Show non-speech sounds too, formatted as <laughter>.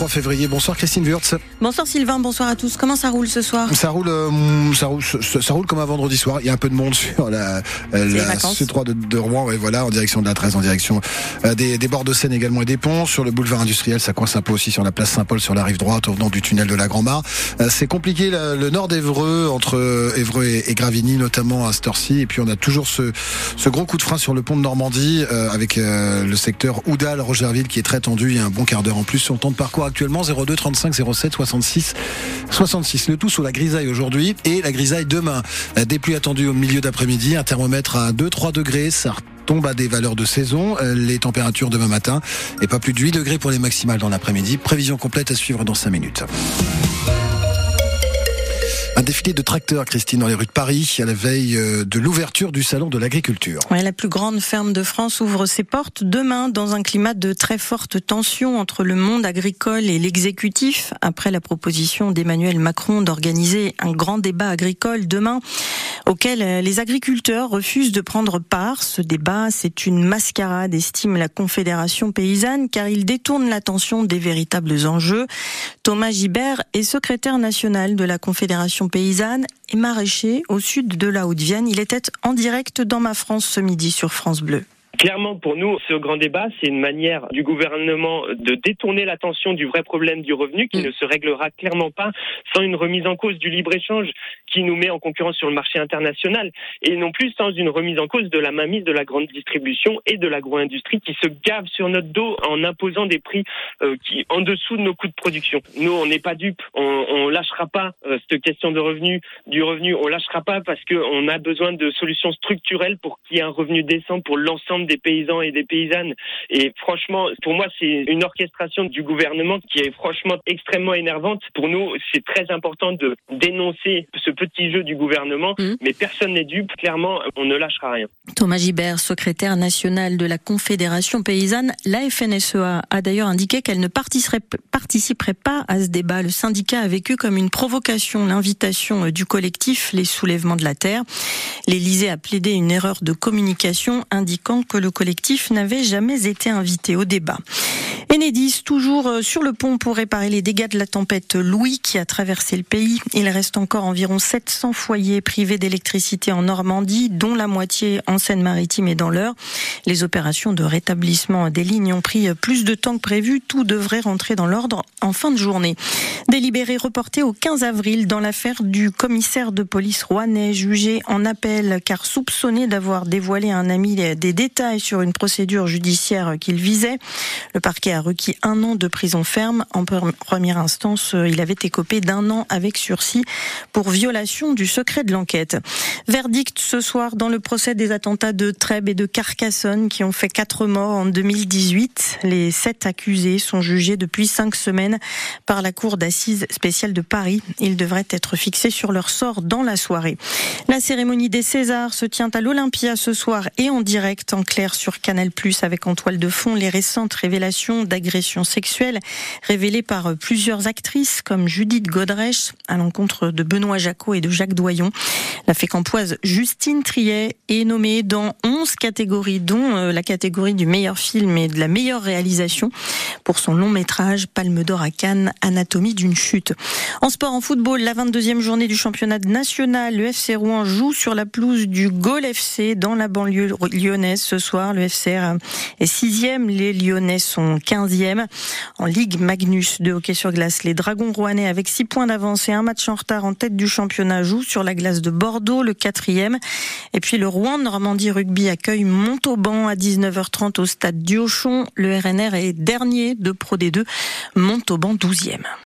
3 février. Bonsoir Christine Wurtz. Bonsoir Sylvain, bonsoir à tous. Comment ça roule ce soir? Ça roule, euh, ça roule, ça, roule comme un vendredi soir. Il y a un peu de monde <laughs> sur la, la C3 de, de, Rouen, et voilà, en direction de la 13, en direction euh, des, des, bords de Seine également et des ponts. Sur le boulevard industriel, ça coince un peu aussi sur la place Saint-Paul, sur la rive droite, au venant du tunnel de la Grand-Mare. Euh, c'est compliqué le, nord d'Evreux, entre Évreux et, et, Gravigny, notamment à Storcy. Et puis on a toujours ce, ce gros coup de frein sur le pont de Normandie, avec le secteur Oudal-Rogerville qui est très tendu. Il y a un bon quart d'heure en plus sur le temps de parcours actuellement 02 35 07 66 66. Le tout sous la grisaille aujourd'hui et la grisaille demain. Des pluies attendues au milieu d'après-midi, un thermomètre à 2-3 degrés, ça tombe à des valeurs de saison. Les températures demain matin et pas plus de 8 degrés pour les maximales dans l'après-midi. Prévision complète à suivre dans 5 minutes. Un défilé de tracteurs, Christine, dans les rues de Paris, à la veille euh, de l'ouverture du Salon de l'agriculture. Ouais, la plus grande ferme de France ouvre ses portes demain dans un climat de très forte tension entre le monde agricole et l'exécutif, après la proposition d'Emmanuel Macron d'organiser un grand débat agricole demain auquel euh, les agriculteurs refusent de prendre part. Ce débat, c'est une mascarade, estime la Confédération paysanne, car il détourne l'attention des véritables enjeux. Thomas Gibert est secrétaire national de la Confédération paysanne et maraîcher au sud de la Haute-Vienne. Il était en direct dans ma France ce midi sur France Bleu. Clairement, pour nous, ce grand débat, c'est une manière du gouvernement de détourner l'attention du vrai problème du revenu qui mm. ne se réglera clairement pas sans une remise en cause du libre-échange qui nous met en concurrence sur le marché international et non plus sans une remise en cause de la mainmise de la grande distribution et de l'agro-industrie qui se gave sur notre dos en imposant des prix euh, qui en dessous de nos coûts de production. Nous, on n'est pas dupes, on, on lâchera pas euh, cette question de revenu, du revenu, on lâchera pas parce qu'on a besoin de solutions structurelles pour qu'il y ait un revenu décent pour l'ensemble des paysans et des paysannes. Et franchement, pour moi, c'est une orchestration du gouvernement qui est franchement extrêmement énervante. Pour nous, c'est très important de dénoncer ce petit jeu du gouvernement, mmh. mais personne n'est dupe. Clairement, on ne lâchera rien. Thomas Gibert, secrétaire national de la Confédération paysanne, la FNSEA a d'ailleurs indiqué qu'elle ne participerait pas à ce débat. Le syndicat a vécu comme une provocation l'invitation du collectif Les Soulèvements de la Terre. L'Élysée a plaidé une erreur de communication indiquant que le collectif n'avait jamais été invité au débat. Enedis, toujours euh, sur le pont pour réparer les dégâts de la tempête Louis qui a traversé le pays. Il reste encore environ 700 foyers privés d'électricité en Normandie, dont la moitié en Seine-Maritime et dans l'Eure. Les opérations de rétablissement des lignes ont pris plus de temps que prévu. Tout devrait rentrer dans l'ordre en fin de journée. Délibéré reporté au 15 avril dans l'affaire du commissaire de police rouennais jugé en appel car soupçonné d'avoir dévoilé à un ami des détails sur une procédure judiciaire qu'il visait. Le parquet requis un an de prison ferme. En première instance, euh, il avait écopé d'un an avec sursis pour violation du secret de l'enquête. Verdict ce soir dans le procès des attentats de Trèbes et de Carcassonne qui ont fait quatre morts en 2018. Les sept accusés sont jugés depuis cinq semaines par la Cour d'assises spéciale de Paris. Ils devraient être fixés sur leur sort dans la soirée. La cérémonie des Césars se tient à l'Olympia ce soir et en direct en clair sur Canal+, avec en toile de fond les récentes révélations d'agressions sexuelles révélées par plusieurs actrices comme Judith Godrèche à l'encontre de Benoît Jacot et de Jacques Doyon. La fécampoise Justine Triet est nommée dans 11 catégories, dont euh, la catégorie du meilleur film et de la meilleure réalisation pour son long métrage Palme d'Or à Cannes, Anatomie d'une chute. En sport, en football, la 22e journée du championnat national, le FC Rouen joue sur la pelouse du Gaulle FC dans la banlieue lyonnaise ce soir. Le FCR est sixième, les Lyonnais sont 15e. En Ligue Magnus de hockey sur glace, les Dragons rouennais avec 6 points d'avance et un match en retard en tête du championnat jouent sur la glace de Bordeaux, le quatrième. Et puis le Rouen Normandie Rugby accueille Montauban à 19h30 au stade Diochon. Le RNR est dernier de Pro D2, Montauban 12e.